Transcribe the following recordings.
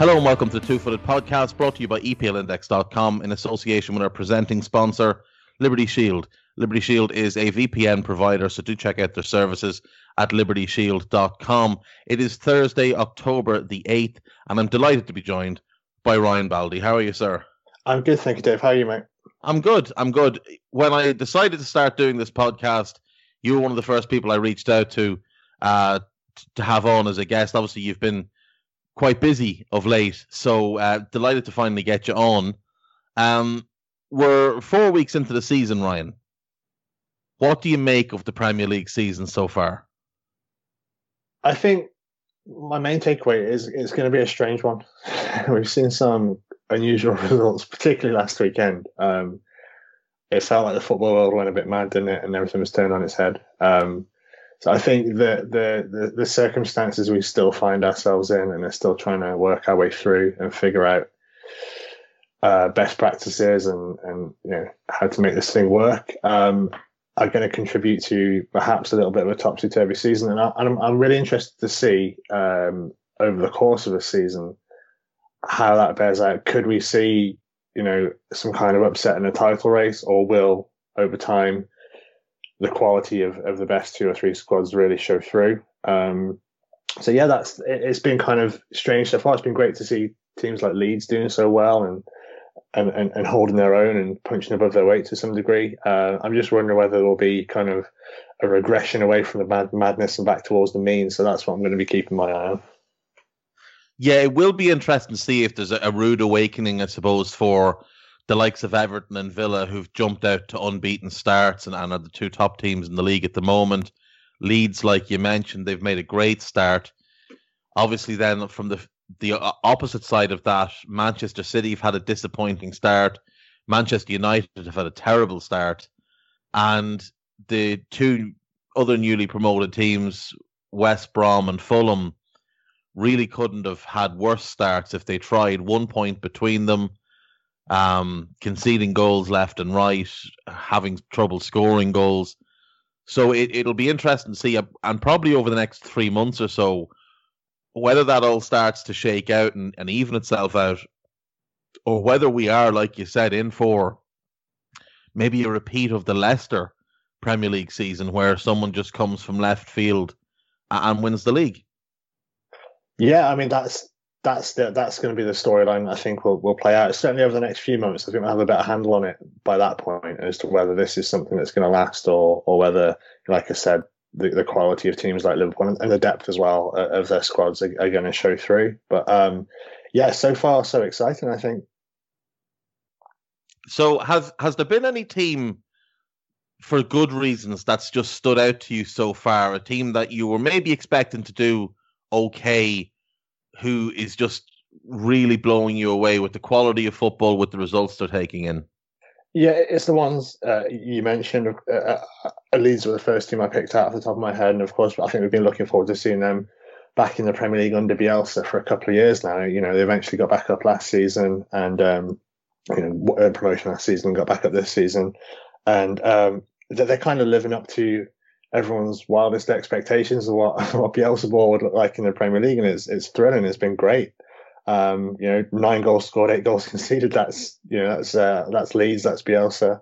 Hello and welcome to the Two Footed Podcast brought to you by EPLindex.com in association with our presenting sponsor, Liberty Shield. Liberty Shield is a VPN provider, so do check out their services at libertyshield.com. It is Thursday, October the 8th, and I'm delighted to be joined by Ryan Baldi. How are you, sir? I'm good, thank you, Dave. How are you, mate? I'm good. I'm good. When I decided to start doing this podcast, you were one of the first people I reached out to uh, to have on as a guest. Obviously, you've been quite busy of late, so uh, delighted to finally get you on. Um, we're four weeks into the season, Ryan. What do you make of the Premier League season so far? I think my main takeaway is it's going to be a strange one. We've seen some unusual results, particularly last weekend. Um, it felt like the football world went a bit mad, didn't it? And everything was turned on its head. Um, so I think the, the, the the circumstances we still find ourselves in, and are still trying to work our way through and figure out uh, best practices and and you know how to make this thing work, um, are going to contribute to perhaps a little bit of a topsy turvy season. And, I, am I'm really interested to see um, over the course of a season how that bears out. Could we see you know some kind of upset in a title race, or will over time the quality of, of the best two or three squads really show through. Um, so yeah, that's it, has been kind of strange so far. It's been great to see teams like Leeds doing so well and and, and, and holding their own and punching above their weight to some degree. Uh, I'm just wondering whether there'll be kind of a regression away from the mad, madness and back towards the mean. So that's what I'm going to be keeping my eye on. Yeah, it will be interesting to see if there's a, a rude awakening, I suppose, for the likes of Everton and Villa, who've jumped out to unbeaten starts and, and are the two top teams in the league at the moment. Leeds, like you mentioned, they've made a great start. Obviously, then from the the uh, opposite side of that, Manchester City have had a disappointing start. Manchester United have had a terrible start, and the two other newly promoted teams, West Brom and Fulham, really couldn't have had worse starts if they tried. One point between them um, conceding goals left and right, having trouble scoring goals. So it, it'll be interesting to see, uh, and probably over the next three months or so, whether that all starts to shake out and, and even itself out, or whether we are, like you said, in for maybe a repeat of the Leicester Premier League season where someone just comes from left field and wins the league. Yeah, I mean that's that's the, that's going to be the storyline I think will will play out. Certainly over the next few months, I think we'll have a better handle on it by that point as to whether this is something that's going to last or or whether, like I said, the, the quality of teams like Liverpool and, the depth as well of their squads are, are going to show through. But um, yeah, so far so exciting. I think. So has has there been any team? For good reasons, that's just stood out to you so far. A team that you were maybe expecting to do okay, who is just really blowing you away with the quality of football, with the results they're taking in? Yeah, it's the ones uh, you mentioned. Uh, uh, Leeds were the first team I picked out off the top of my head, and of course, I think we've been looking forward to seeing them back in the Premier League under Bielsa for a couple of years now. You know, they eventually got back up last season, and um, you know, promotion last season, got back up this season, and um, they're kind of living up to everyone's wildest expectations of what what Bielsa ball would look like in the Premier League, and it's it's thrilling. It's been great. Um, you know, nine goals scored, eight goals conceded. That's you know that's uh, that's Leeds, that's Bielsa.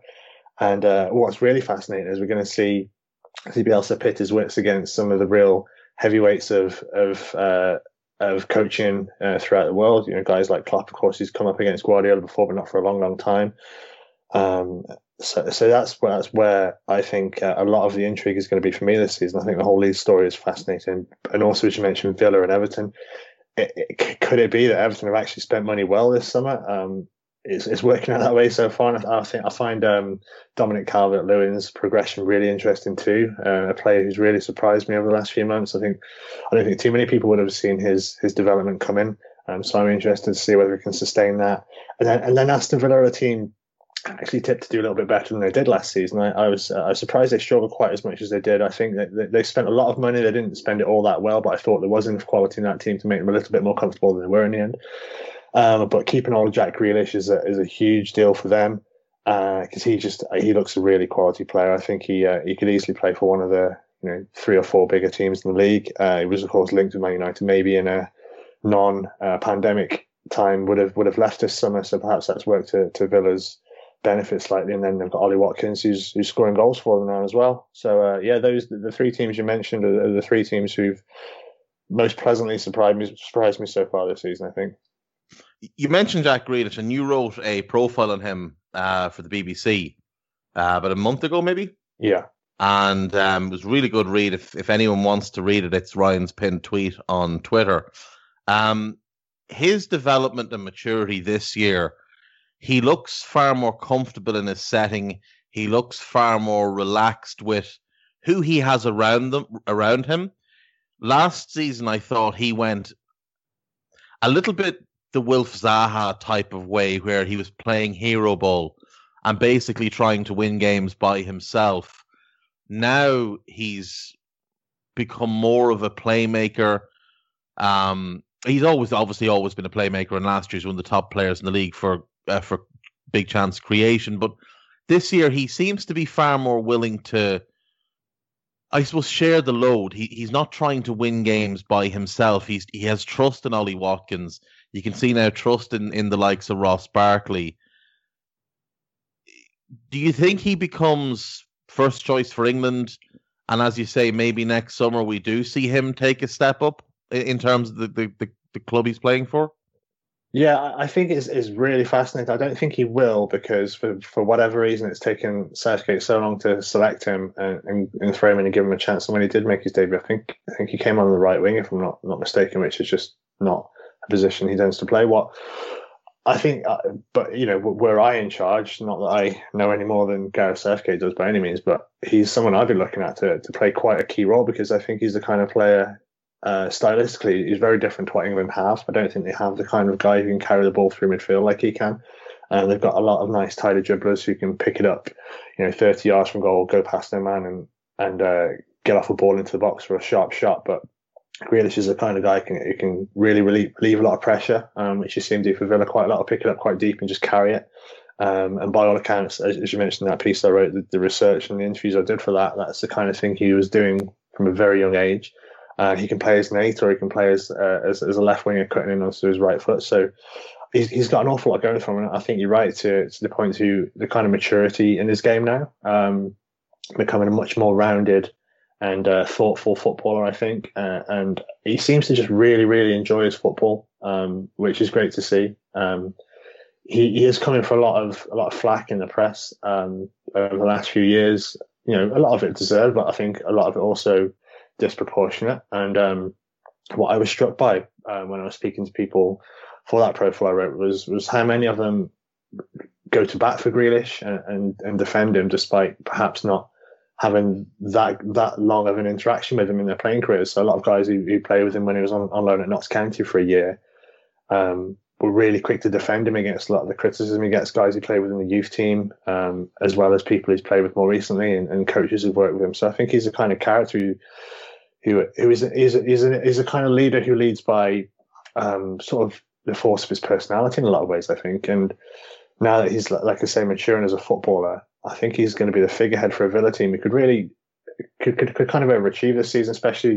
And uh, what's really fascinating is we're going to see see Bielsa pit his wits against some of the real heavyweights of of uh, of coaching uh, throughout the world. You know, guys like Klopp, of course, he's come up against Guardiola before, but not for a long, long time. Um, so, so that's where, that's where I think uh, a lot of the intrigue is going to be for me this season. I think the whole Leeds story is fascinating, and also as you mentioned, Villa and Everton. It, it, could it be that Everton have actually spent money well this summer? Um, it's, it's working out that way so far. And I think I find um, Dominic Calvert Lewin's progression really interesting too. Uh, a player who's really surprised me over the last few months. I think I don't think too many people would have seen his his development coming. Um, so I'm interested to see whether he can sustain that. And then and then Aston Villa, a team actually tipped to do a little bit better than they did last season. I, I was uh, I was surprised they struggled quite as much as they did. I think they, they spent a lot of money. They didn't spend it all that well, but I thought there was enough quality in that team to make them a little bit more comfortable than they were in the end. Um, but keeping of Jack Grealish is a, is a huge deal for them because uh, he just he looks a really quality player. I think he uh, he could easily play for one of the you know three or four bigger teams in the league. Uh, he was of course linked with Man United, maybe in a non-pandemic time would have would have left this summer. So perhaps that's worked to, to Villa's benefit slightly. And then they've got Ollie Watkins, who's who's scoring goals for them now as well. So uh, yeah, those the, the, three teams you mentioned are, are, the three teams who've most pleasantly surprised me surprised me so far this season. I think. You mentioned Jack Grealish, and you wrote a profile on him uh, for the BBC uh, about a month ago, maybe. Yeah. And um, it was really good read. If if anyone wants to read it, it's Ryan's pinned tweet on Twitter. Um, his development and maturity this year, he looks far more comfortable in his setting. He looks far more relaxed with who he has around them around him. Last season, I thought he went a little bit the Wilf Zaha type of way, where he was playing hero ball and basically trying to win games by himself. Now he's become more of a playmaker. Um, he's always obviously always been a playmaker, and last year's one of the top players in the league for uh, for big chance creation. But this year, he seems to be far more willing to, I suppose, share the load. He he's not trying to win games by himself. He's he has trust in Ollie Watkins. You can see now trust in, in the likes of Ross Barkley. Do you think he becomes first choice for England? And as you say, maybe next summer we do see him take a step up in terms of the, the, the, the club he's playing for? Yeah, I think it's, it's really fascinating. I don't think he will because for, for whatever reason it's taken Southgate so long to select him and, and, and, throw him in and give him a chance. And when he did make his debut, I think I think he came on the right wing, if I'm not not mistaken, which is just not a position he tends to play. What I think, uh, but you know, were I in charge, not that I know any more than Gareth Southgate does by any means, but he's someone I'd be looking at to, to play quite a key role because I think he's the kind of player uh, stylistically is very different to what England have. I don't think they have the kind of guy who can carry the ball through midfield like he can. And uh, they've got a lot of nice tidy dribblers who can pick it up, you know, 30 yards from goal, go past their man and and uh, get off a ball into the box for a sharp shot. But Grealish is the kind of guy who can, who can really relieve, relieve a lot of pressure, um, which you see to do for Villa quite a lot, pick it up quite deep and just carry it. Um, and by all accounts, as, as, you mentioned in that piece I wrote, the, the research and the interviews I did for that, that's the kind of thing he was doing from a very young age. Uh, he can play as an eight or he can play as uh, as, as, a left winger cutting in onto his right foot. So he's, he's got an awful lot going for him. I think you're right to, to the point to the kind of maturity in his game now, um, becoming a much more rounded and uh, thoughtful footballer, I think. Uh, and he seems to just really, really enjoy his football, um, which is great to see. Um, he, he is coming for a lot of a lot of flack in the press um, over the last few years. You know, a lot of it deserved, but I think a lot of it also disproportionate. And um, what I was struck by uh, when I was speaking to people for that profile I wrote was was how many of them go to bat for Grealish and, and, and defend him despite perhaps not having that that long of an interaction with him in their playing careers. So a lot of guys who, who played with him when he was on, on loan at Notts County for a year um, were really quick to defend him against a lot of the criticism gets. Guys who play within the youth team, um, as well as people he's played with more recently, and, and coaches who've worked with him. So I think he's a kind of character who who who is is is a, is a kind of leader who leads by um, sort of the force of his personality in a lot of ways. I think, and now that he's like I say maturing as a footballer, I think he's going to be the figurehead for a Villa team He could really could, could, could kind of overachieve this season, especially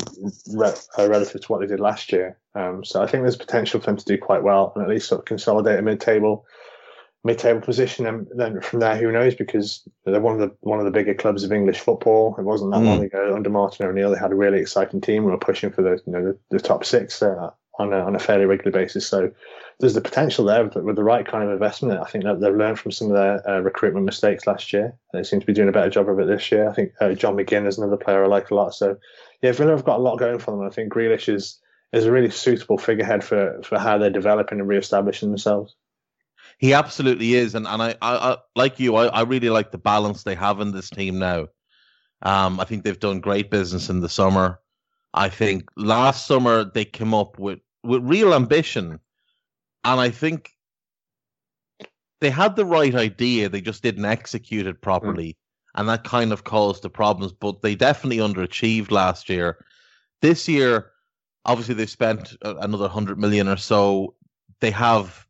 re- uh, relative to what they did last year. Um, so I think there's potential for them to do quite well and at least sort of consolidate a mid-table mid-table position, and then from there, who knows? Because they're one of the one of the bigger clubs of English football. It wasn't that mm. long ago under Martin O'Neill. They had a really exciting team. We were pushing for the you know the, the top six uh, on a, on a fairly regular basis. So there's the potential there with, with the right kind of investment. I think that they've learned from some of their uh, recruitment mistakes last year. They seem to be doing a better job of it this year. I think uh, John McGinn is another player I like a lot. So yeah, Villa have got a lot going for them. I think Grealish is is a really suitable figurehead for for how they're developing and re-establishing themselves He absolutely is, and and I, I, I like you. I, I really like the balance they have in this team now. Um, I think they've done great business in the summer. I think last summer they came up with with real ambition, and I think they had the right idea. They just didn't execute it properly, mm. and that kind of caused the problems. But they definitely underachieved last year. This year, obviously, they've spent another hundred million or so. They have.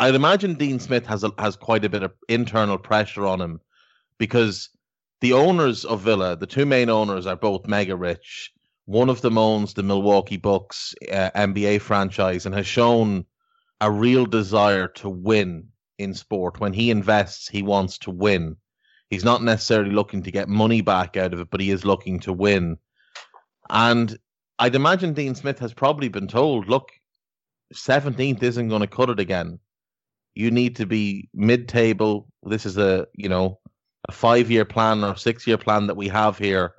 I'd imagine Dean Smith has a, has quite a bit of internal pressure on him because the owners of Villa, the two main owners, are both mega rich. One of them owns the Milwaukee Bucks uh, NBA franchise and has shown a real desire to win in sport. When he invests, he wants to win. He's not necessarily looking to get money back out of it, but he is looking to win. And I'd imagine Dean Smith has probably been told, look, 17th isn't going to cut it again. You need to be mid table. This is a, you know, a five year plan or six year plan that we have here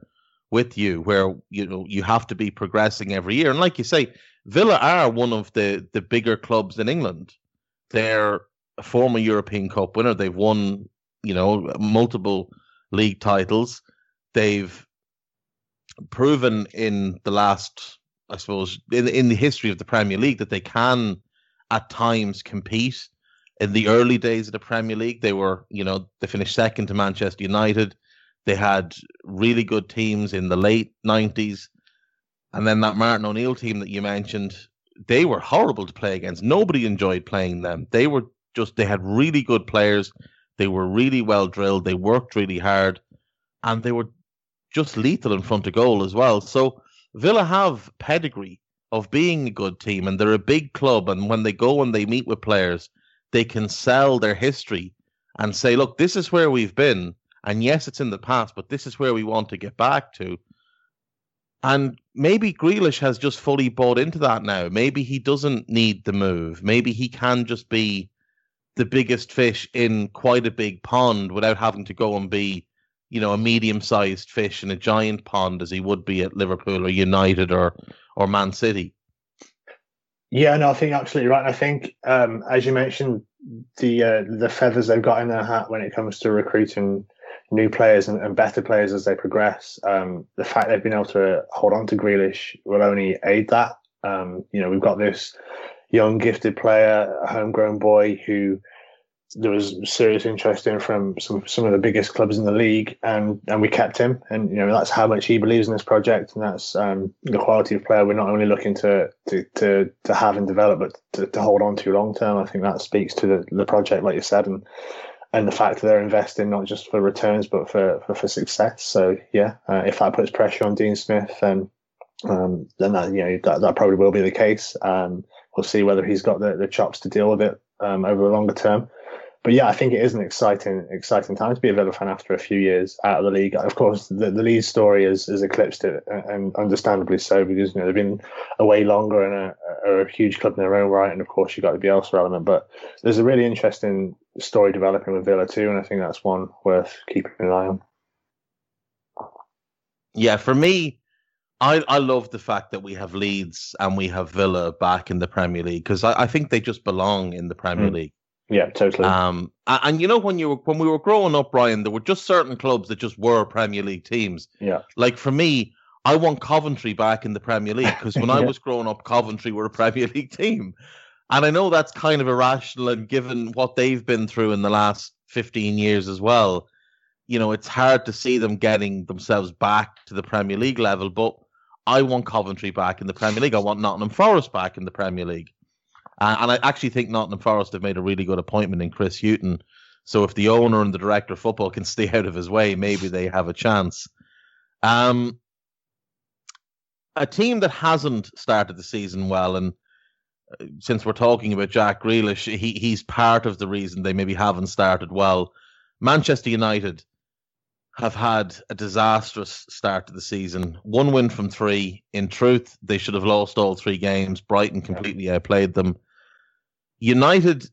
with you where you know you have to be progressing every year. And like you say, Villa are one of the the bigger clubs in England. They're a former European Cup winner. They've won, you know, multiple league titles. They've proven in the last, I suppose, in in the history of the Premier League that they can at times compete. In the early days of the Premier League, they were, you know, they finished second to Manchester United. They had really good teams in the late 90s. And then that Martin O'Neill team that you mentioned, they were horrible to play against. Nobody enjoyed playing them. They were just, they had really good players. They were really well drilled. They worked really hard. And they were just lethal in front of goal as well. So Villa have pedigree of being a good team and they're a big club. And when they go and they meet with players, they can sell their history and say, look, this is where we've been. And yes, it's in the past, but this is where we want to get back to. And maybe Grealish has just fully bought into that now. Maybe he doesn't need the move. Maybe he can just be the biggest fish in quite a big pond without having to go and be, you know, a medium-sized fish in a giant pond as he would be at Liverpool or United or or Man City. Yeah, no, I think absolutely right. I think, um, as you mentioned, the uh, the feathers they've got in their hat when it comes to recruiting new players and, and better players as they progress. Um, the fact they've been able to hold on to Grealish will only aid that. Um, you know, we've got this young, gifted player, a homegrown boy who there was serious interest in from some some of the biggest clubs in the league, and and we kept him. And you know, that's how much he believes in this project, and that's um, the quality of player we're not only looking to to to, to have and develop, but to, to hold on to long term. I think that speaks to the, the project, like you said, and and the fact that they're investing not just for returns but for for, for success. So yeah, uh, if that puts pressure on Dean Smith, then um, then that you know that, that probably will be the case. Um, we'll see whether he's got the, the chops to deal with it um, over the longer term. But yeah, I think it is an exciting, exciting time to be a Villa fan after a few years out of the league. Of course, the, the Leeds story has, has eclipsed it, and understandably so, because you know they've been away longer and are, are a huge club in their own right, and of course you've got the Bielsa element. But there's a really interesting story developing with Villa too, and I think that's one worth keeping an eye on. Yeah, for me, I I love the fact that we have Leeds and we have Villa back in the Premier League because I, I think they just belong in the Premier mm. League. Yeah, totally. Um, and, you know when you were when we were growing up, Brian, there were just certain clubs that just were Premier League teams. Yeah. Like for me, I want Coventry back in the Premier League because when yeah. I was growing up, Coventry were a Premier League team. And I know that's kind of irrational, and given what they've been through in the last 15 years as well, you know, it's hard to see them getting themselves back to the Premier League level. But I want Coventry back in the Premier League. I want Nottingham Forest back in the Premier League. Uh, and I actually think Nottingham Forest have made a really good appointment in Chris Hughton. So if the owner and the director of football can stay out of his way, maybe they have a chance. Um, a team that hasn't started the season well, and since we're talking about Jack Grealish, he he's part of the reason they maybe haven't started well. Manchester United have had a disastrous start to the season. One win from three. In truth, they should have lost all three games. Brighton completely outplayed them. United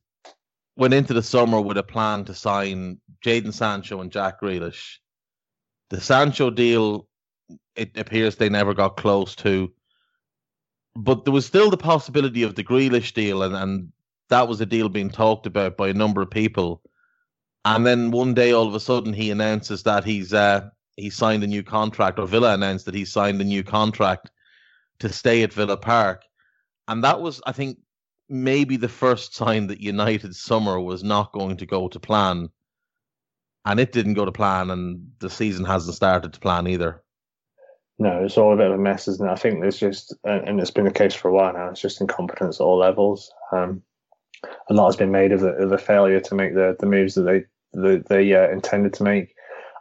went into the summer with a plan to sign Jadon Sancho and Jack Grealish. The Sancho deal, it appears they never got close to but there was still the possibility of the Grealish deal, and, and that was a deal being talked about by a number of people. And then one day, all of a sudden, he announces that he's uh, he signed a new contract, or Villa announced that he signed a new contract to stay at Villa Park, and that was, I think, maybe the first sign that United summer was not going to go to plan, and it didn't go to plan, and the season hasn't started to plan either. No, it's all a bit of a mess, isn't it? I think there's just, and it's been the case for a while now. It's just incompetence at all levels. Um, a lot has been made of the, of the failure to make the, the moves that they the, they uh, intended to make.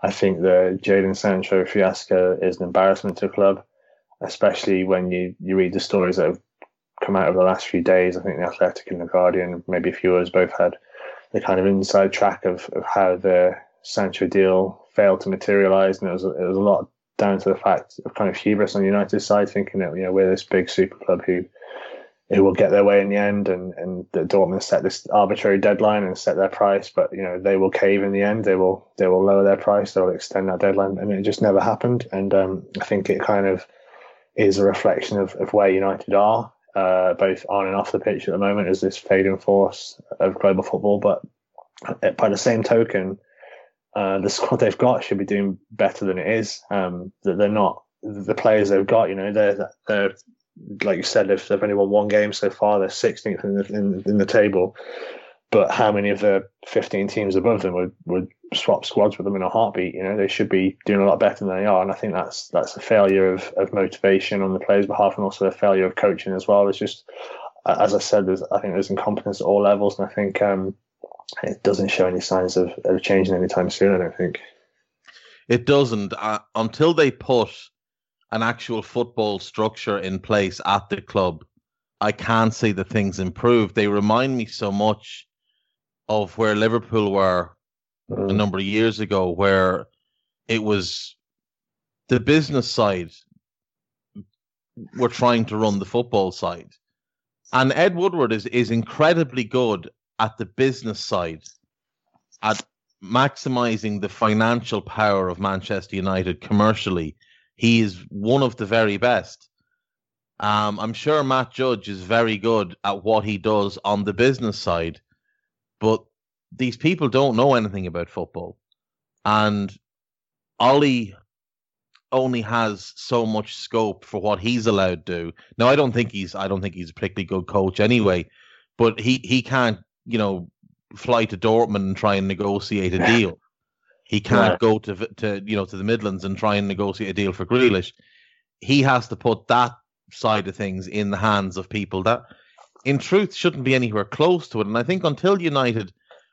I think the Jadon Sancho fiasco is an embarrassment to the club, especially when you, you read the stories that have come out over the last few days. I think the Athletic and the Guardian, maybe a few others, both had the kind of inside track of, of how the Sancho deal failed to materialise, and it was it was a lot down to the fact of kind of hubris on United's side, thinking that you know we're this big super club who who will get their way in the end, and and Dortmund set this arbitrary deadline and set their price, but you know they will cave in the end. They will they will lower their price. They will extend that deadline, and it just never happened. And um, I think it kind of is a reflection of, of where United are, uh, both on and off the pitch at the moment, as this fading force of global football. But by the same token, uh, the squad they've got should be doing better than it is. Um, that they're not the players they've got. You know, they're they're like you said, they've, they've only won one game so far. They're 16th in the, in, in the table. But how many of the 15 teams above them would, would swap squads with them in a heartbeat? You know, they should be doing a lot better than they are. And I think that's that's a failure of, of motivation on the players' behalf and also a failure of coaching as well. It's just, as I said, there's, I think there's incompetence at all levels. And I think um, it doesn't show any signs of, of changing anytime soon, I don't think. It doesn't. Uh, until they put an actual football structure in place at the club, I can't see the things improve. They remind me so much of where Liverpool were mm. a number of years ago, where it was the business side were trying to run the football side. And Ed Woodward is, is incredibly good at the business side, at maximizing the financial power of Manchester United commercially he is one of the very best. Um, I'm sure Matt Judge is very good at what he does on the business side, but these people don't know anything about football. And Ole only has so much scope for what he's allowed to do. Now I don't think he's I don't think he's a particularly good coach anyway, but he, he can't, you know, fly to Dortmund and try and negotiate a deal. He can't yeah. go to to you know to the Midlands and try and negotiate a deal for Grealish. He has to put that side of things in the hands of people that, in truth, shouldn't be anywhere close to it. And I think until United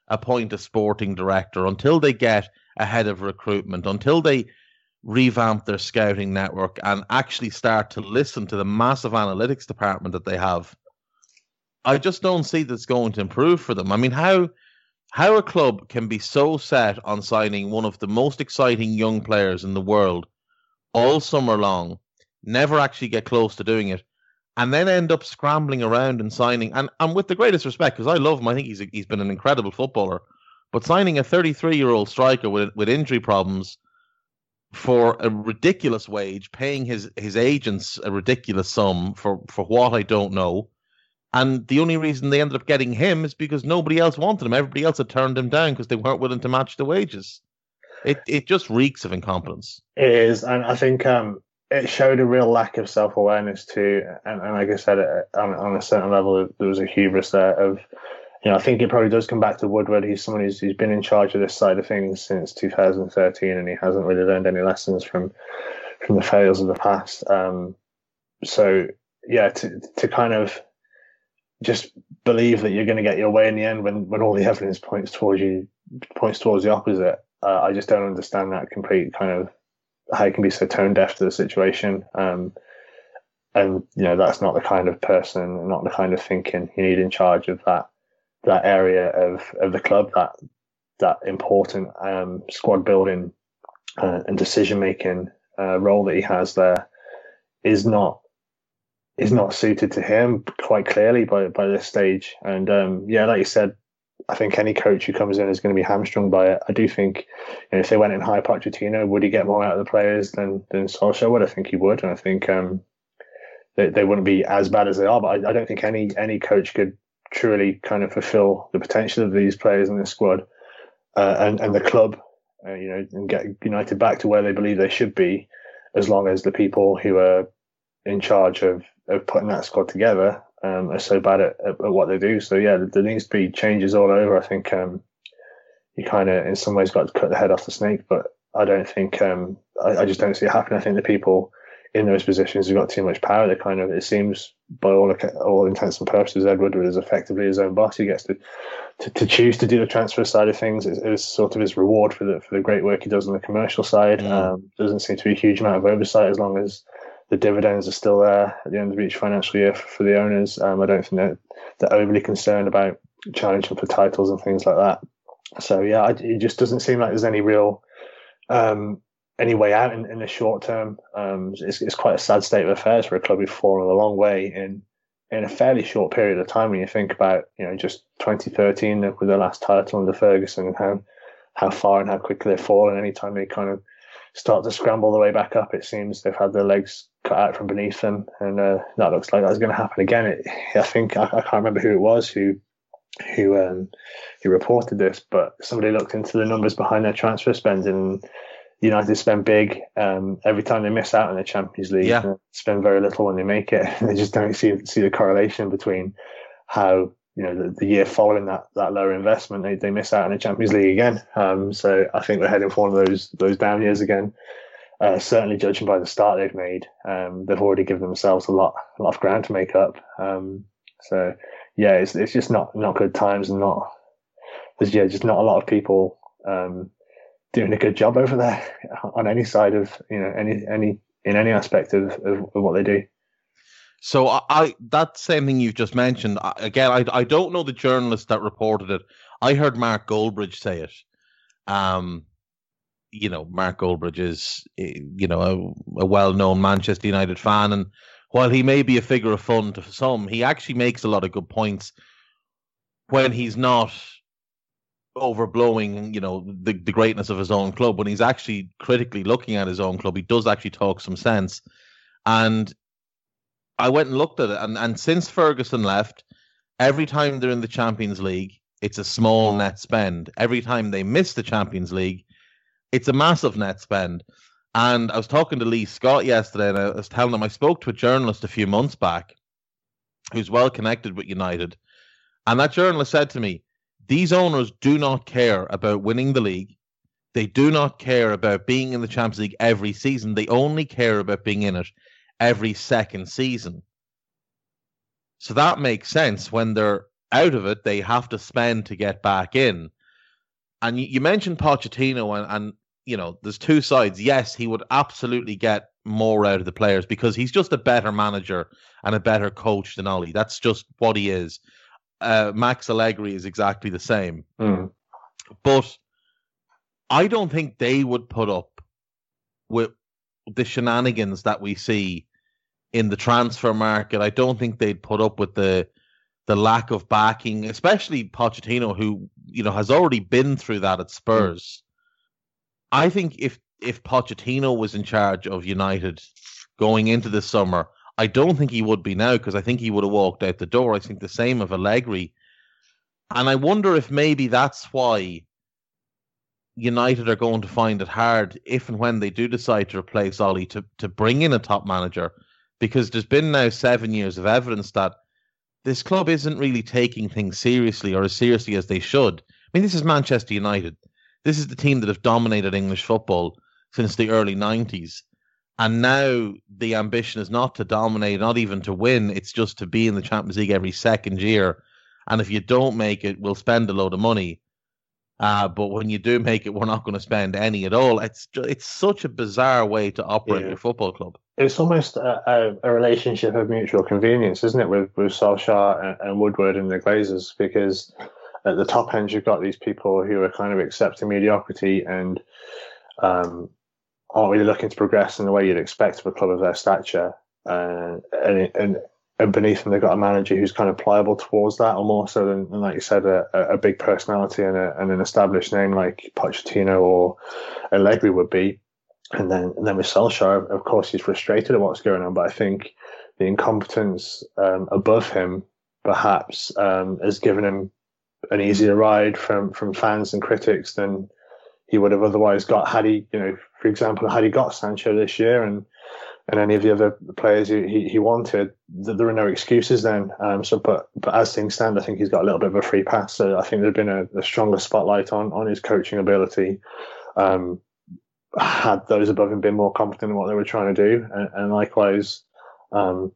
appoint a sporting director, until they get ahead of recruitment, until they revamp their scouting network and actually start to listen to the massive analytics department that they have, I just don't see that's going to improve for them. I mean, how how a club can be so set on signing one of the most exciting young players in the world all summer long, never actually get close to doing it, and then end up scrambling around and signing. And, and with the greatest respect, because I love him, I think he's a, he's been an incredible footballer. But signing a 33 year old striker with with injury problems for a ridiculous wage, paying his his agents a ridiculous sum for for what I don't know, and the only reason they ended up getting him is because nobody else wanted him. Everybody else had turned him down because they weren't willing to match the wages. It it just reeks of incompetence. It is, and I think um, it showed a real lack of self awareness too. And, and, like I said, on, on a certain level, there was a hubris there of, you know, I think it probably does come back to Woodward. He's someone who's, who's been in charge of this side of things since 2013, and he hasn't really learned any lessons from from the failures of the past. Um, so yeah, to to kind of just believe that you're going to get your way in the end when, when all the evidence points towards you points towards the opposite. Uh, I just don't understand that complete kind of how you can be so tone deaf to the situation. Um, and you know that's not the kind of person, not the kind of thinking you need in charge of that that area of of the club. That that important um, squad building uh, and decision making uh, role that he has there is not is not suited to him quite clearly by by this stage. And um, yeah, like you said, I think any coach who comes in is going to be hamstrung by it. I do think you know, if they went in high Pochettino, would he get more out of the players than than Solskjaer would? I think he would, and I think um, they, they wouldn't be as bad as they are. But I, I don't think any any coach could truly kind of fulfill the potential of these players in the squad uh, and and the club, uh, you know, and get United back to where they believe they should be, as long as the people who are in charge of, of putting that squad together um, are so bad at, at, what they do. So yeah, there needs to be changes all over. I think um, you kind of, in some ways, got to cut the head off the snake, but I don't think um, I, I, just don't see it happening. I think the people in those positions have got too much power. They kind of it seems by all all intents and purposes, Edward is effectively his own boss. He gets to to, to choose to do the transfer side of things. It's, it's, sort of his reward for the for the great work he does on the commercial side. Mm. Um, doesn't seem to be a huge amount of oversight as long as the dividends are still there at the end of each financial year for, for the owners. Um, I don't think that they're overly concerned about challenging for titles and things like that. So yeah, it just doesn't seem like there's any real um, any way out in, in the short term. Um, it's, it's quite a sad state of affairs for a club who've fallen a long way in in a fairly short period of time. When you think about you know just 2013 with the last title under Ferguson and how how far and how quickly they've fallen. Anytime they kind of start to scramble the way back up, it seems they've had their legs cut out from beneath them, and uh, that looks like that's going to happen again. It, I think I, I, can't remember who it was who who um, who reported this, but somebody looked into the numbers behind their transfer spending. And United spend big um, every time they miss out in the Champions League. Yeah. spend very little when they make it. they just don't see see the correlation between how you know the, the, year following that that lower investment they, they miss out in the Champions League again. Um, so I think they're heading for one of those those down years again. Uh, certainly, judging by the start they've made, um, they've already given themselves a lot a lot of ground to make up. Um, so yeah, it's it's just not not good times and not there's yeah just not a lot of people um, doing a good job over there on any side of you know any any in any aspect of, of, of what they do. So I, I, that same thing you've just mentioned again. I I don't know the journalist that reported it. I heard Mark Goldbridge say it. Um, you know, Mark Goldbridge is eh, you know a, a well-known Manchester United fan, and while he may be a figure of fun to some, he actually makes a lot of good points when he's not overblowing, you know, the, the greatness of his own club. When he's actually critically looking at his own club, he does actually talk some sense. And I went and looked at it, and, and since Ferguson left, every time they're in the Champions League, it's a small net spend. Every time they miss the Champions League, it's a massive net spend. And I was talking to Lee Scott yesterday, and I was telling him I spoke to a journalist a few months back who's well connected with United. And that journalist said to me, These owners do not care about winning the league. They do not care about being in the Champions League every season. They only care about being in it every second season. So that makes sense. When they're out of it, they have to spend to get back in. And you, mentioned Pochettino, and, and you know, there's two sides. Yes, he would absolutely get more out of the players because he's just a better manager and a better coach than Ole. That's just what he is. Uh, Max Allegri is exactly the same. Mm. But I don't think they would put up with the shenanigans that we see in the transfer market. I don't think they'd put up with the the lack of backing, especially Pochettino, who you know has already been through that at Spurs. I think if if Pochettino was in charge of United going into the summer, I don't think he would be now because I think he would have walked out the door. I think the same of Allegri. And I wonder if maybe that's why United are going to find it hard if and when they do decide to replace Ole to, to bring in a top manager because there's been now seven years of evidence that this club isn't really taking things seriously or as seriously as they should. I mean, this is Manchester United. This is the team that have dominated English football since the early 90s. And now the ambition is not to dominate, not even to win. It's just to be in the Champions League every second year. And if you don't make it, we'll spend a load of money. Uh, but when you do make it, we're not going to spend any at all. It's it's such a bizarre way to operate yeah. your football club. It's almost a, a, a, relationship of mutual convenience, isn't it, with with Solskjaer and, and Woodward and the Glazers? Because at the top end, you've got these people who are kind of accepting mediocrity and um, aren't really looking to progress in the way you'd expect of a club of their stature. Uh, and, and, and beneath them, they've got a manager who's kind of pliable towards that, or more so than, than like you said, a, a big personality and, a, and, an established name like Pochettino or Allegri would be. And then, and then with Solskjaer, of course, he's frustrated at what's going on. But I think the incompetence um, above him perhaps um, has given him an easier ride from from fans and critics than he would have otherwise got had he, you know, for example, had he got Sancho this year and and any of the other players he, he wanted, there are no excuses then. Um, so, but but as things stand, I think he's got a little bit of a free pass. So I think there's been a, a stronger spotlight on on his coaching ability. Um, had those above him been more confident in what they were trying to do, and, and likewise, um,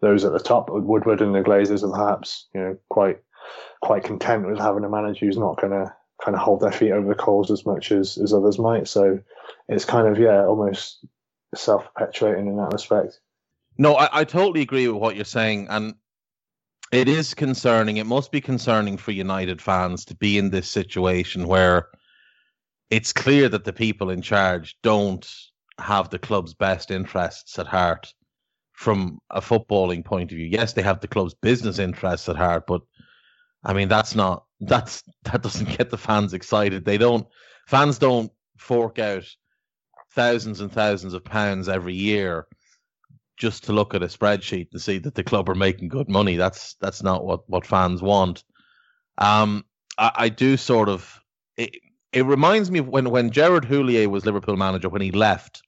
those at the top, Woodward and the Glazers, are perhaps you know quite quite content with having a manager who's not going to kind of hold their feet over the coals as much as as others might. So it's kind of yeah, almost self perpetuating in that respect. No, I, I totally agree with what you're saying, and it is concerning. It must be concerning for United fans to be in this situation where it's clear that the people in charge don't have the club's best interests at heart from a footballing point of view. Yes, they have the club's business interests at heart, but I mean that's not that's that doesn't get the fans excited. They don't fans don't fork out thousands and thousands of pounds every year just to look at a spreadsheet and see that the club are making good money. That's that's not what what fans want. Um, I, I do sort of. It, it reminds me of when when Gerard Houllier was Liverpool manager when he left.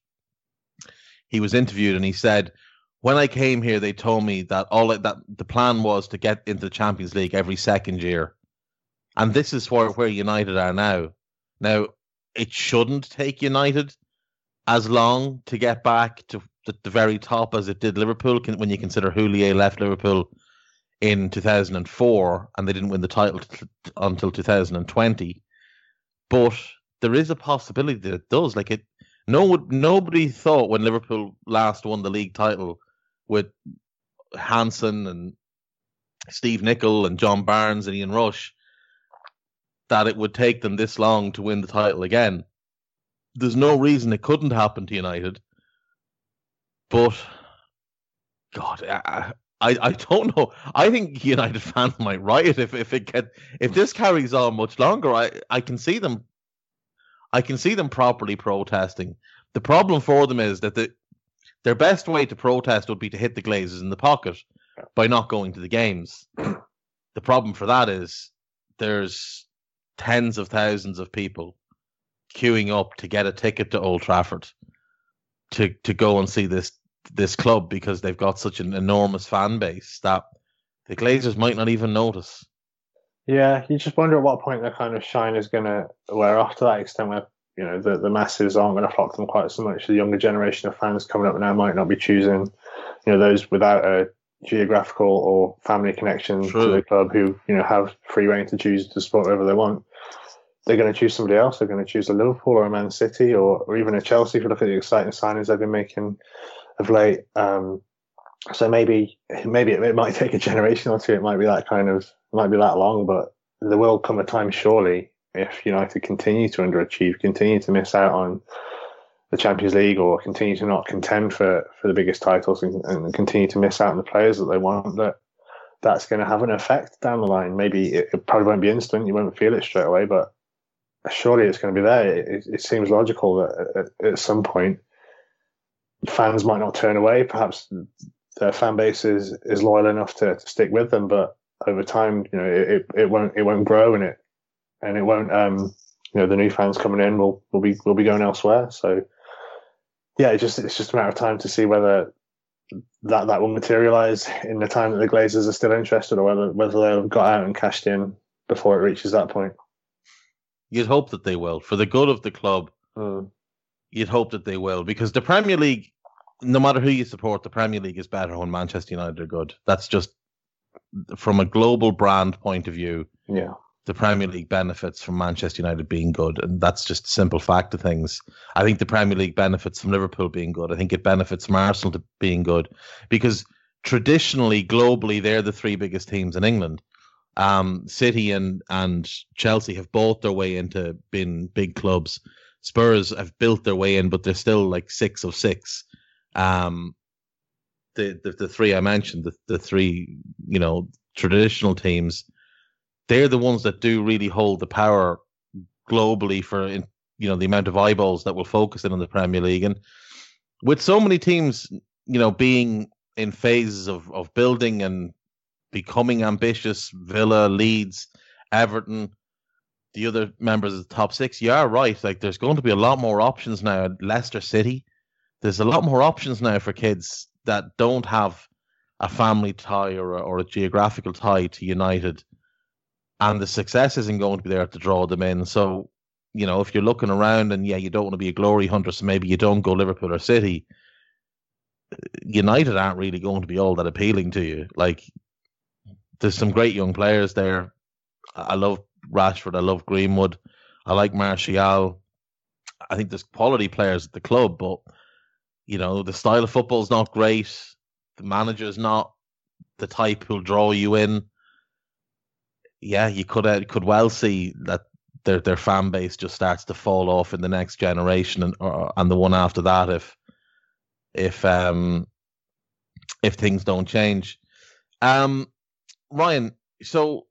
He was interviewed and he said, "When I came here, they told me that all that the plan was to get into the Champions League every second year, and this is where where United are now. Now, it shouldn't take United as long to get back to the, the very top as it did Liverpool when you consider Houllier left Liverpool in 2004 and they didn't win the title t- until 2020 but there is a possibility that it does like it no nobody thought when Liverpool last won the league title with Hansen and Steve Nicol and John Barnes and Ian Rush that it would take them this long to win the title again there's no reason it couldn't happen to United. But God, I, I, I don't know. I think United fans might riot if, if it get if this carries on much longer. I, I can see them I can see them properly protesting. The problem for them is that the their best way to protest would be to hit the Glazers in the pocket by not going to the games. The problem for that is there's tens of thousands of people queuing up to get a ticket to Old Trafford to to go and see this this club because they've got such an enormous fan base that the Glazers might not even notice. Yeah, you just wonder at what point the kind of shine is going to wear off to that extent where you know the, the masses aren't going to flock them quite so much. The younger generation of fans coming up now might not be choosing, you know, those without a geographical or family connection True. to the club who you know have free reign to choose to support whoever they want they're going to choose somebody else. They're going to choose a Liverpool or a Man City or, or even a Chelsea. If you look at the exciting signings they've been making of late, um, so maybe maybe it, it, might take a generation or two. It might be that kind of might be that long, but there will come a time surely if United continue to underachieve, continue to miss out on the Champions League, or continue to not contend for for the biggest titles and, and continue to miss out on the players that they want. That that's going to have an effect down the line. Maybe it, it probably won't be instant. You won't feel it straight away, but surely it's going to be there. It, it seems logical that at, at, some point fans might not turn away. Perhaps their fan base is, is loyal enough to, to stick with them, but over time, you know, it, it won't it won't grow and it and it won't um you know the new fans coming in will will be will be going elsewhere. So yeah, it just it's just a matter of time to see whether that that will materialize in the time that the Glazers are still interested, or whether whether they'll have got out and cashed in before it reaches that point. You'd hope that they will, for the good of the club. Mm. You'd hope that they will, because the Premier League, no matter who you support, the Premier League is better when Manchester United are good. That's just from a global brand point of view. Yeah, the Premier League benefits from Manchester United being good, and that's just a simple fact of things. I think the Premier League benefits from Liverpool being good. I think it benefits from Arsenal to being good because traditionally, globally, they're the three biggest teams in England um, City and and Chelsea have both their way into being big clubs. Spurs have built their way in, but they're still like six of six. Um, the, the the three I mentioned, the the three you know traditional teams, they're the ones that do really hold the power globally for in you know the amount of eyeballs that will focus in on the Premier League, and with so many teams you know being in phases of of building and becoming ambitious. Villa, Leeds, Everton, the other members of the top six. You are right. Like there's going to be a lot more options now. At Leicester City, there's a lot more options now for kids that don't have a family tie or a, or a geographical tie to United, and the success isn't going to be there to draw them in. So, you know, if you're looking around and yeah, you don't want to be a glory hunter, so maybe you don't go Liverpool or City. United aren't really going to be all that appealing to you. Like, there's some great young players there. I love Rashford. I love Greenwood. I like Martial. I think there's quality players at the club, but you know the style of football is not great. The manager is not the type who'll draw you in. Yeah, you could uh, could well see that their their fan base just starts to fall off in the next generation and or, and the one after that if if um if things don't change. Um, Ryan, so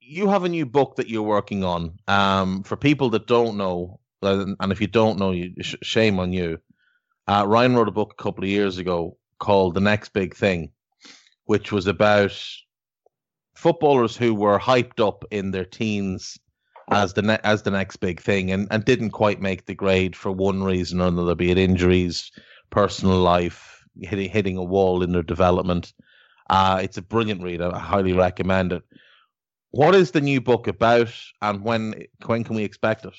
you have a new book that you're working on. Um, for people that don't know, uh, and if you don't know, you shame on you. Uh, Ryan wrote a book a couple of years ago called "The Next Big Thing," which was about footballers who were hyped up in their teens as the ne- as the next big thing, and, and didn't quite make the grade for one reason or another, be it injuries, personal life, hitting hitting a wall in their development. Uh, it's a brilliant read. I highly recommend it. What is the new book about, and when when can we expect it?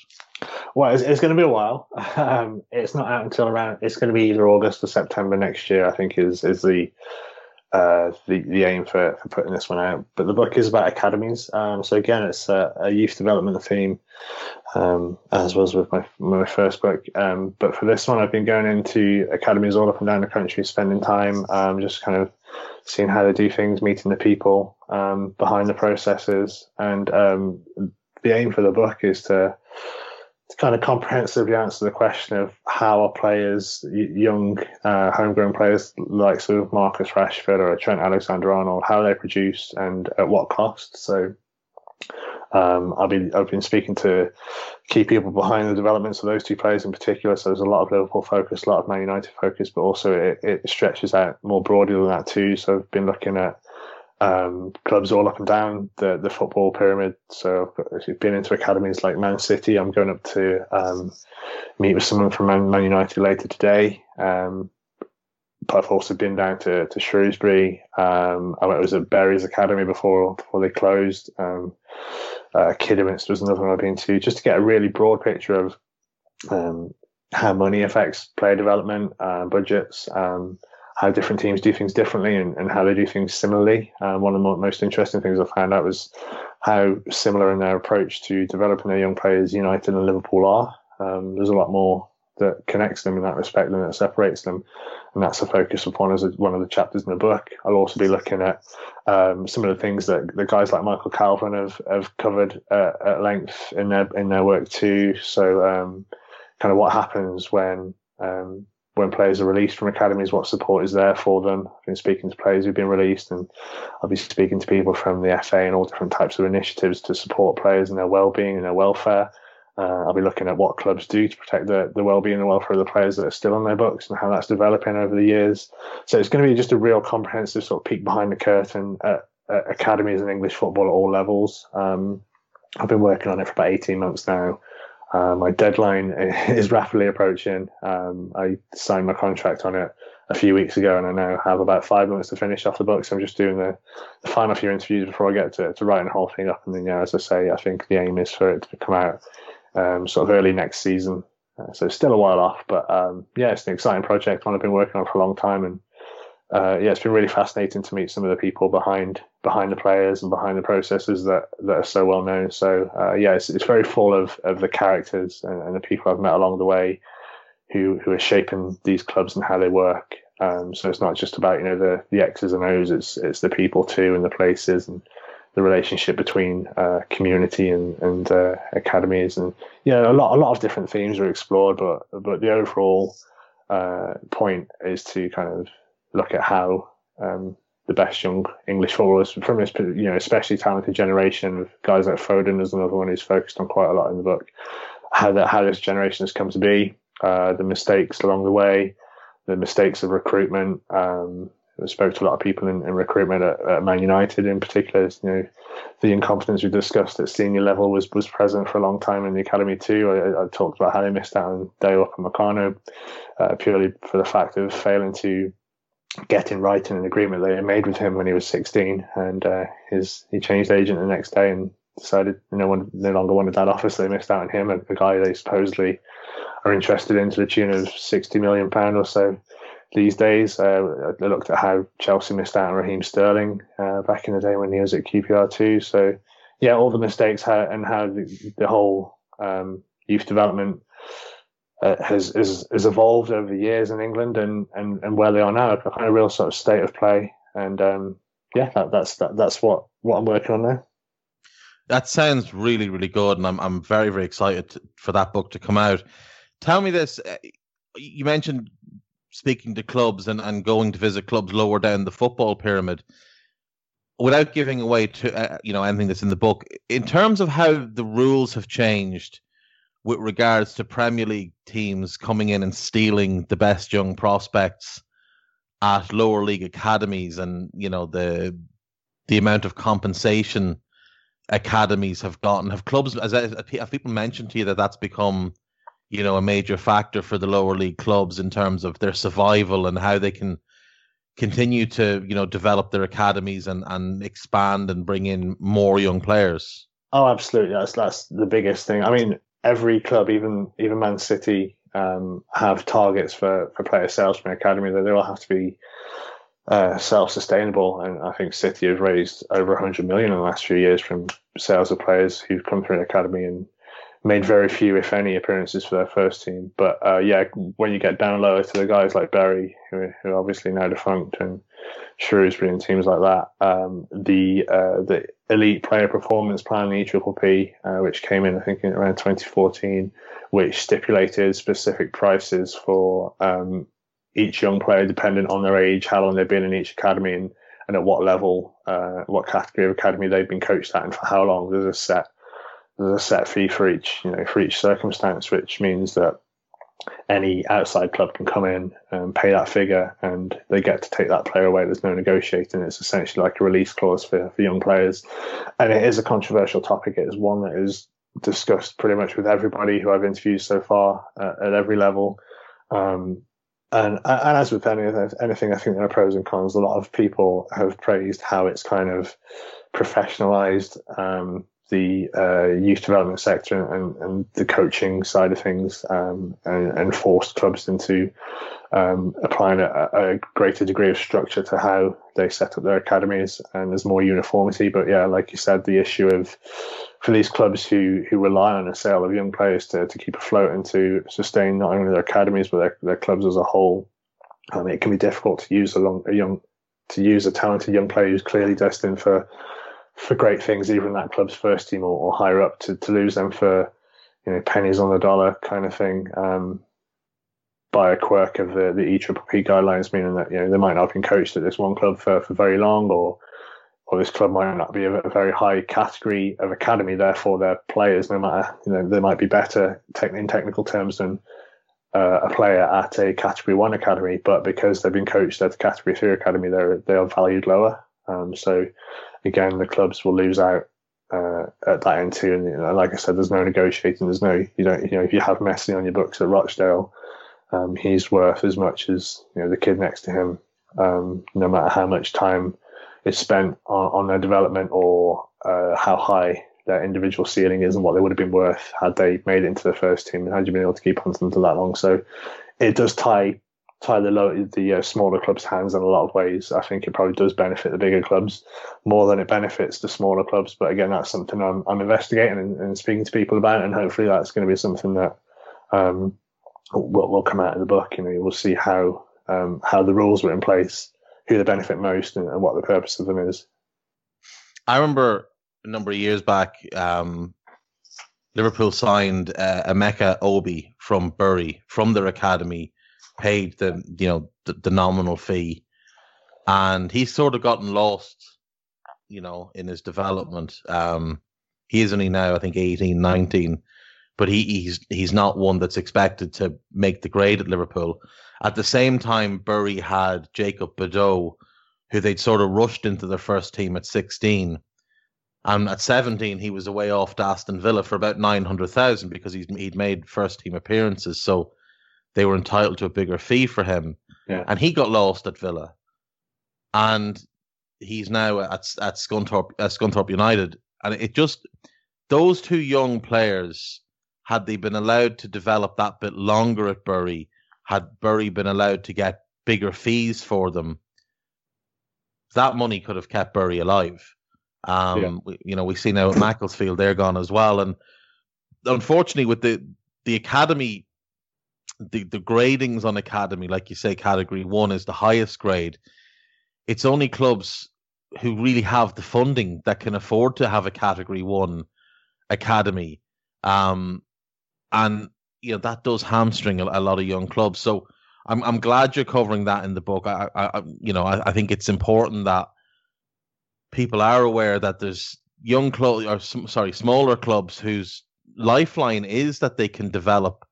Well, it's, it's going to be a while. Um, it's not out until around. It's going to be either August or September next year. I think is is the uh, the the aim for, for putting this one out. But the book is about academies. Um, so again, it's a, a youth development theme, um, as was with my my first book. Um, but for this one, I've been going into academies all up and down the country, spending time um, just kind of seeing how they do things, meeting the people um, behind the processes, and um, the aim for the book is to, to kind of comprehensively answer the question of how are players, young uh, homegrown players like sort of Marcus Rashford or Trent Alexander-Arnold, how they produce and at what cost. So um, I've been I've been speaking to key people behind the developments of those two players in particular. So there's a lot of Liverpool focus, a lot of Man United focus, but also it, it stretches out more broadly than that too. So I've been looking at um, clubs all up and down the, the football pyramid. So I've been into academies like Man City. I'm going up to um, meet with someone from Man, Man United later today. Um, but I've also been down to, to Shrewsbury. Um, I was at Bury's Academy before before they closed. Uh, Kidderminster was another one I've been to, just to get a really broad picture of um, how money affects player development, uh, budgets, um, how different teams do things differently, and, and how they do things similarly. Um, one of the most interesting things I found out was how similar in their approach to developing their young players United and Liverpool are. Um, there's a lot more that connects them in that respect and that separates them. And that's a focus upon as one of the chapters in the book. I'll also be looking at um, some of the things that the guys like Michael Calvin have, have covered uh, at length in their in their work too. So, um, kind of what happens when um, when players are released from academies, what support is there for them. I've been speaking to players who've been released, and I'll be speaking to people from the FA and all different types of initiatives to support players and their well-being and their welfare. Uh, I'll be looking at what clubs do to protect the, the well-being and welfare of the players that are still on their books and how that's developing over the years. So it's going to be just a real comprehensive sort of peek behind the curtain at, at academies and English football at all levels. Um, I've been working on it for about 18 months now. Uh, my deadline is rapidly approaching. Um, I signed my contract on it a few weeks ago, and I now have about five months to finish off the book. So I'm just doing the, the final few interviews before I get to, to writing the whole thing up. And then, yeah, as I say, I think the aim is for it to come out um, sort of early next season. Uh, so still a while off, but um, yeah, it's an exciting project, one I've been working on for a long time, and uh, yeah, it's been really fascinating to meet some of the people behind behind the players and behind the processes that, that are so well known. So uh, yeah, it's, it's very full of, of the characters and, and, the people I've met along the way who who are shaping these clubs and how they work. Um, so it's not just about you know the the X's and O's. It's it's the people too and the places and the relationship between uh, community and and uh, academies, and you know a lot a lot of different themes are explored, but but the overall uh, point is to kind of look at how um, the best young English footballers from this you know especially talented generation, of guys like Foden is another one who's focused on quite a lot in the book, how that how this generation has come to be, uh, the mistakes along the way, the mistakes of recruitment. Um, I spoke to a lot of people in, in recruitment at, at, Man United in particular. You know, the incompetence we discussed at senior level was was present for a long time in the academy too. I, I talked about how they missed out on Dayot Upamecano uh, purely for the fact of failing to get in writing an agreement they made with him when he was 16, and uh, his he changed agent the next day and decided no one no longer wanted that so they missed out on him, a guy they supposedly are interested in to the tune of 60 million pound or so these days. Uh, I looked at how Chelsea missed out on Raheem Sterling uh, back in the day when he was at QPR too. So yeah, all the mistakes how, and how the, the whole um, youth development uh, has, has has evolved over the years in England and, and, and where they are now, a kind of real sort of state of play. And um, yeah, that, that's that, that's what, what I'm working on now. That sounds really really good, and I'm I'm very very excited for that book to come out. Tell me this: uh, you mentioned speaking to clubs and, and going to visit clubs lower down the football pyramid without giving away to uh, you know anything that's in the book in terms of how the rules have changed with regards to Premier League teams coming in and stealing the best young prospects at lower league academies and you know the the amount of compensation academies have gotten. Have clubs as have people mentioned to you that that's become you know, a major factor for the lower league clubs in terms of their survival and how they can continue to, you know, develop their academies and, and expand and bring in more young players. Oh, absolutely. That's that's the biggest thing. I mean, every club, even even Man City, um, have targets for, for player sales from the academy that they all have to be uh, self-sustainable. And I think City have raised over 100 million in the last few years from sales of players who've come through the academy and made very few, if any, appearances for their first team. But uh, yeah, when you get down lower to the guys like Bury, who, who are obviously now defunct, and Shrewsbury and teams like that, um, the uh, the elite player performance plan, the EPPP, uh, which came in I think in around 2014, which stipulated specific prices for um, each young player dependent on their age, how long they've been in each academy, and, and at what level, uh, what category of academy they've been coached at, and for how long. There's a set there's a set fee for each, you know, for each circumstance, which means that any outside club can come in and pay that figure and they get to take that player away. There's no negotiating. It's essentially like a release clause for, for young players. And it is a controversial topic. It is one that is discussed pretty much with everybody who I've interviewed so far uh, at every level. Um, and, and as with anything, anything, I think there are pros and cons. A lot of people have praised how it's kind of professionalized um, the uh, youth development sector and, and the coaching side of things um, and, and, forced clubs into um, applying a, a, greater degree of structure to how they set up their academies and there's more uniformity. But yeah, like you said, the issue of for these clubs who, who rely on a sale of young players to, to keep afloat and to sustain not only their academies but their, their clubs as a whole, um, it can be difficult to use a, long, a young to use a talented young player who's clearly destined for for great things, even that club's first team or, or, higher up, to, to lose them for you know pennies on the dollar kind of thing. Um, by a quirk of the the EPPP guidelines, meaning that you know they might not have been coached at this one club for, for very long, or or this club might not be a, a very high category of academy. Therefore, their players, no matter you know, they might be better in technical terms than uh, a player at a category one academy, but because they've been coached at a category three academy, they're they are valued lower. Um, so again, the clubs will lose out uh, at that end too. And you know, like I said, there's no negotiating. There's no you don't you know if you have Messi on your books at Rochdale, um, he's worth as much as you know the kid next to him. Um, no matter how much time is spent on, on their development or uh, how high their individual ceiling is and what they would have been worth had they made it into the first team and had you been able to keep on them for that long. So it does tie tie the low, the uh, smaller clubs' hands in a lot of ways. I think it probably does benefit the bigger clubs more than it benefits the smaller clubs. But again, that's something I'm, I'm investigating and, and, speaking to people about, and hopefully that's going to be something that um, will, will come out of the book. You know, we'll see how um, how the rules were in place, who they benefit most, and, and, what the purpose of them is. I remember a number of years back. Um, Liverpool signed uh, Emeka Obi from Bury from their academy paid the you know the, the nominal fee, and he's sort of gotten lost, you know, in his development. Um, he is only now, I think, 18, 19, but he, he's he's not one that's expected to make the grade at Liverpool. At the same time, Bury had Jacob Bedeau, who they'd sort of rushed into their first team at 16. And at 17, he was away off to Aston Villa for about 900,000 because he'd made first team appearances. So they were entitled to a bigger fee for him. Yeah. And he got lost at Villa. And he's now at, at Scunthorpe, uh, Scunthorpe United. And it just, those two young players, had they been allowed to develop that bit longer at Bury, had Bury been allowed to get bigger fees for them, that money could have kept Bury alive. Um, yeah. we, you know, we see now at Macclesfield they're gone as well, and unfortunately, with the the academy, the the gradings on academy, like you say, category one is the highest grade. It's only clubs who really have the funding that can afford to have a category one academy, um, and you know that does hamstring a, a lot of young clubs. So I'm I'm glad you're covering that in the book. I, I you know I, I think it's important that people are aware that there's young clubs or sorry smaller clubs whose lifeline is that they can develop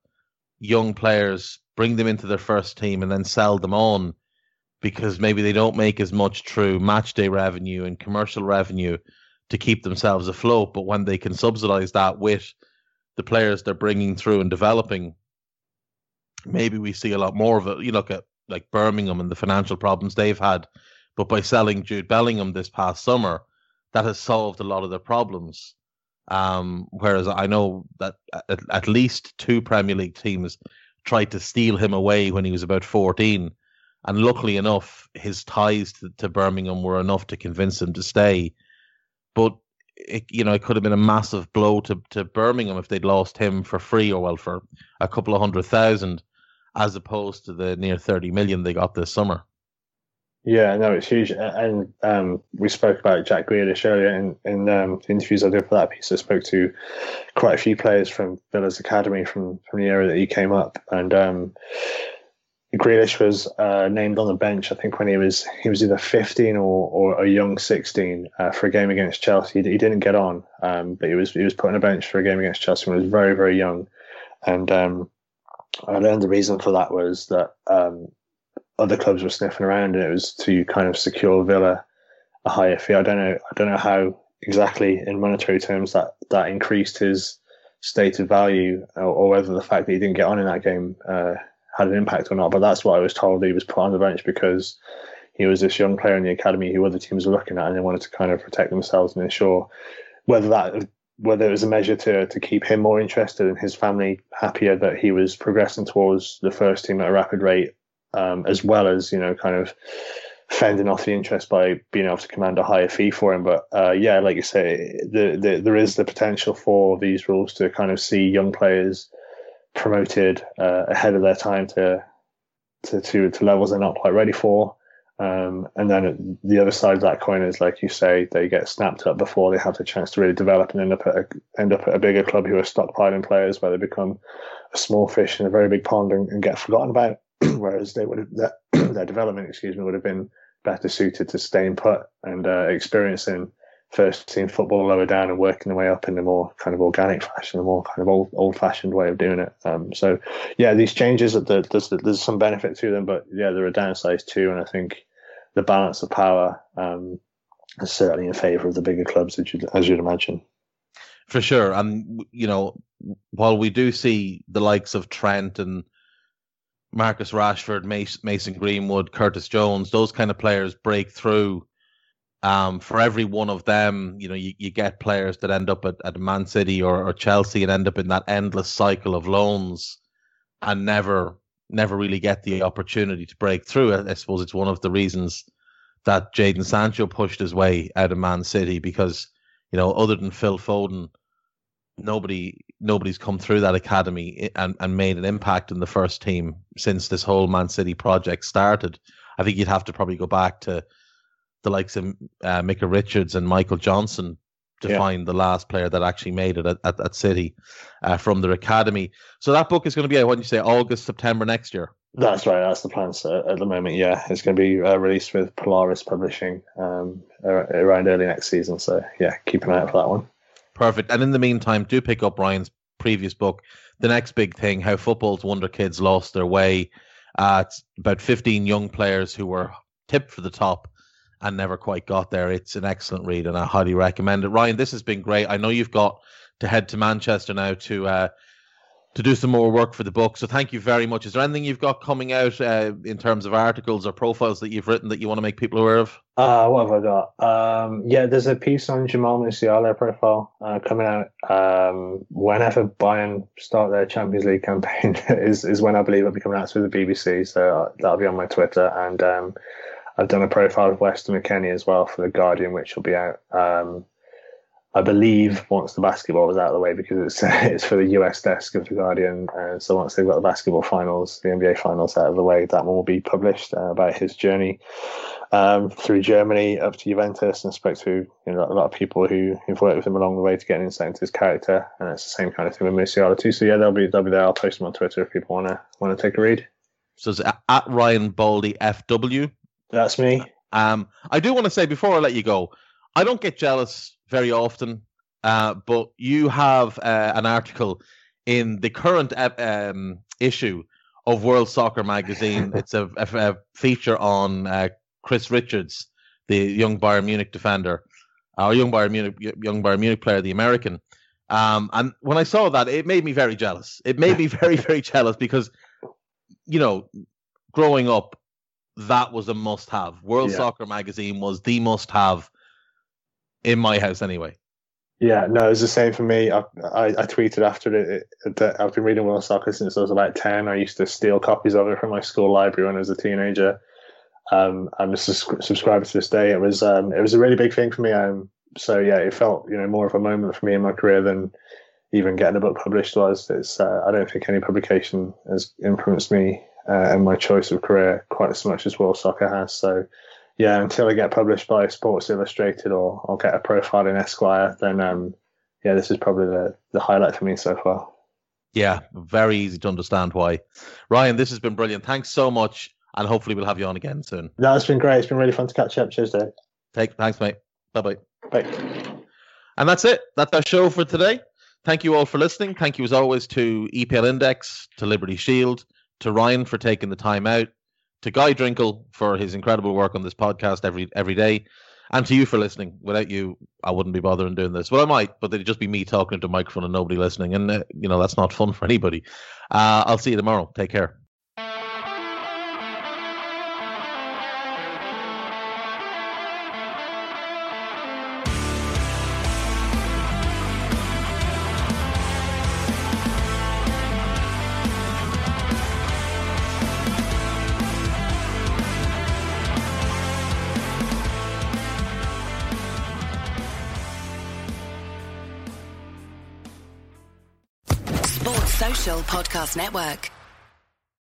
young players, bring them into their first team, and then sell them on because maybe they don't make as much true match day revenue and commercial revenue to keep themselves afloat. But when they can subsidize that with the players they're bringing through and developing, maybe we see a lot more of it. You look at like Birmingham and the financial problems they've had, but by selling Jude Bellingham this past summer, that has solved a lot of their problems. Um, whereas I know that at, at, least two Premier League teams tried to steal him away when he was about 14. And luckily enough, his ties to, to Birmingham were enough to convince him to stay. But it, you know, it could have been a massive blow to, to Birmingham if they'd lost him for free or well for a couple of hundred thousand as opposed to the near 30 million they got this summer. Yeah, no, it's huge. And um, we spoke about Jack Grealish earlier in, in um, the interviews I did for that piece. I spoke to quite a few players from Villa's Academy from, from the era that he came up. And um, Grealish was uh, named on the bench, I think, when he was he was either 15 or, or a young 16 uh, for a game against Chelsea. He, he didn't get on, um, but he was he was put on a bench for a game against Chelsea when he was very, very young. And um, I learned the reason for that was that um, other clubs were sniffing around, and it was to kind of secure Villa a higher fee. I don't know. I don't know how exactly in monetary terms that that increased his stated value, or, or whether the fact that he didn't get on in that game uh, had an impact or not. But that's what I was told. He was put on the bench because he was this young player in the academy who other teams were looking at, and they wanted to kind of protect themselves and ensure whether that whether it was a measure to to keep him more interested and his family happier that he was progressing towards the first team at a rapid rate, um, as well as you know kind of fending off the interest by being able to command a higher fee for him. But uh, yeah, like you say, the, the, there is the potential for these rules to kind of see young players promoted uh, ahead of their time to, to to to levels they're not quite ready for. Um, and then the other side of that coin is, like you say, they get snapped up before they have the chance to really develop and end up at a, end up at a bigger club who are stockpiling players, where they become a small fish in a very big pond and, and get forgotten about. whereas they would have their, their, development, excuse me, would have been better suited to staying put and uh, experiencing first team football lower down and working their way up in a more kind of organic fashion, a more kind of old old fashioned way of doing it. Um, so yeah, these changes there's there's some benefit to them, but yeah, there are downsides too, and I think the balance of power um, is certainly in favour of the bigger clubs, as you'd, as you'd imagine. For sure, and you know, while we do see the likes of Trent and Marcus Rashford, Mason Greenwood, Curtis Jones, those kind of players break through. Um, for every one of them, you know, you, you get players that end up at, at Man City or, or Chelsea and end up in that endless cycle of loans and never never really get the opportunity to break through. I, I suppose it's one of the reasons that Jadon Sancho pushed his way out of Man City because, you know, other than Phil Foden, nobody nobody's come through that academy and, and made an impact in the first team since this whole Man City project started. I think you'd have to probably go back to the likes of uh, Micah Richards and Michael Johnson to yeah. find the last player that actually made it at, at, at City uh, from their academy. So that book is going to be, what you say, August, September next year? That's right. That's the plan so at the moment. Yeah, it's going to be uh, released with Polaris Publishing um, around early next season. So yeah, keep an eye out for that one. Perfect. And in the meantime, do pick up Ryan's previous book, The Next Big Thing How Football's Wonder Kids Lost Their Way. Uh, it's about 15 young players who were tipped for the top and never quite got there. It's an excellent read, and I highly recommend it. Ryan, this has been great. I know you've got to head to Manchester now to uh, to do some more work for the book. So thank you very much. Is there anything you've got coming out uh, in terms of articles or profiles that you've written that you want to make people aware of? Uh, what have I got? Um, yeah, there's a piece on Jamal Musiala profile uh, coming out um, whenever Bayern start their Champions League campaign is, is when I believe it'll be coming out through the BBC. So uh, that'll be on my Twitter. And um, I've done a profile of Weston McKennie as well for The Guardian, which will be out um, I believe once the basketball was out of the way because it's it's for the US desk of the Guardian. Uh, so once they've got the basketball finals, the NBA finals out of the way, that one will be published uh, about his journey um, through Germany up to Juventus, and spoke to you know, a lot of people who who've worked with him along the way to get an insight into his character. And it's the same kind of thing with Musiala too. So yeah, they'll be they'll be there. I'll post them on Twitter if people want to want to take a read. So it's at Ryan Baldi FW. That's me. Um, I do want to say before I let you go, I don't get jealous very often, uh, but you have uh, an article in the current um, issue of World Soccer Magazine. it's a, a, a feature on uh, Chris Richards, the young Bayern Munich defender, our young Bayern Munich young Bayern Munich player, the American. Um, and when I saw that, it made me very jealous. It made me very, very jealous because, you know, growing up, that was a must-have. World yeah. Soccer Magazine was the must-have in my house anyway. Yeah, no, it's the same for me. I, I, I tweeted after it, that I've been reading World Soccer since I was about 10. I used to steal copies of it from my school library when I was a teenager. Um, I'm a sus- subscriber to this day. It was um, it was a really big thing for me. Um, so yeah, it felt you know more of a moment for me in my career than even getting a book published was. It's uh, I don't think any publication has influenced me uh, and my choice of career quite as much as World Soccer has. So yeah, until I get published by Sports Illustrated or I'll get a profile in Esquire, then um, yeah, this is probably the, the highlight for me so far. Yeah, very easy to understand why. Ryan, this has been brilliant. Thanks so much, and hopefully we'll have you on again soon. No, it's been great. It's been really fun to catch up. Cheers, Dave. Take, thanks, mate. Bye-bye. Bye. And that's it. That's our show for today. Thank you all for listening. Thank you, as always, to EPL Index, to Liberty Shield, to Ryan for taking the time out, to Guy Drinkle for his incredible work on this podcast every every day, and to you for listening. Without you, I wouldn't be bothering doing this. Well, I might, but it'd just be me talking to a microphone and nobody listening, and uh, you know that's not fun for anybody. Uh, I'll see you tomorrow. Take care. Network.